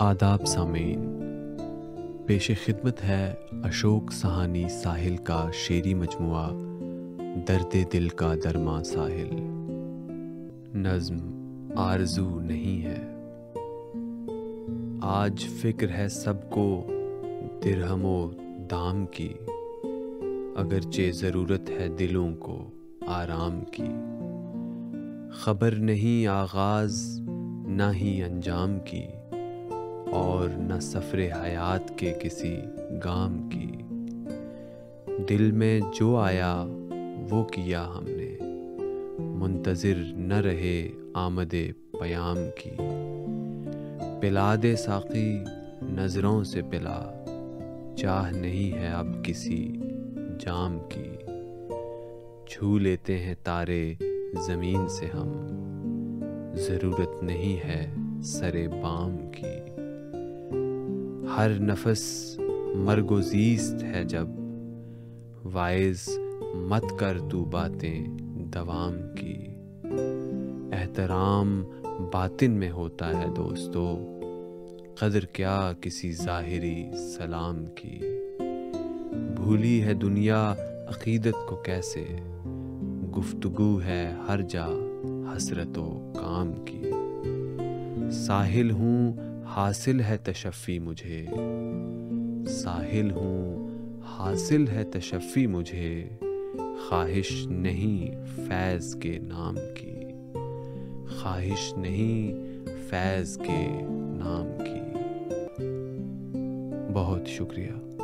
آداب سامعین، پیش خدمت ہے اشوک سہانی ساحل کا شعری مجموعہ، درد دل کا درما ساحل۔ نظم آرزو نہیں ہے۔ آج فکر ہے سب کو درہم و دام کی، اگرچہ ضرورت ہے دلوں کو آرام کی۔ خبر نہیں آغاز، نہ ہی انجام کی۔ اور نہ سفر حیات کے کسی گام کی۔ دل میں جو آیا وہ کیا ہم نے۔ منتظر نہ رہے آمد پیام کی۔ پلا دے ساقی نظروں سے پلا۔ چاہ نہیں ہے اب کسی جام کی۔ چھو لیتے ہیں تارے زمین سے ہم۔ ضرورت نہیں ہے سر بام کی۔ ہر نفس مرگ و زیست ہے جب۔ وائز مت کر تو باتیں دوام کی۔ احترام باطن میں ہوتا ہے دوستو۔ قدر کیا کسی ظاہری سلام کی۔ بھولی ہے دنیا عقیدت کو کیسے؟ گفتگو ہے ہر جا حسرت و کام کی۔ ساحل ہوں حاصل ہے تشفی مجھے۔ ساحل ہوں، حاصل ہے تشفی مجھے۔ خواہش نہیں فیض کے نام کی۔ خواہش نہیں فیض کے نام کی۔ بہت شکریہ۔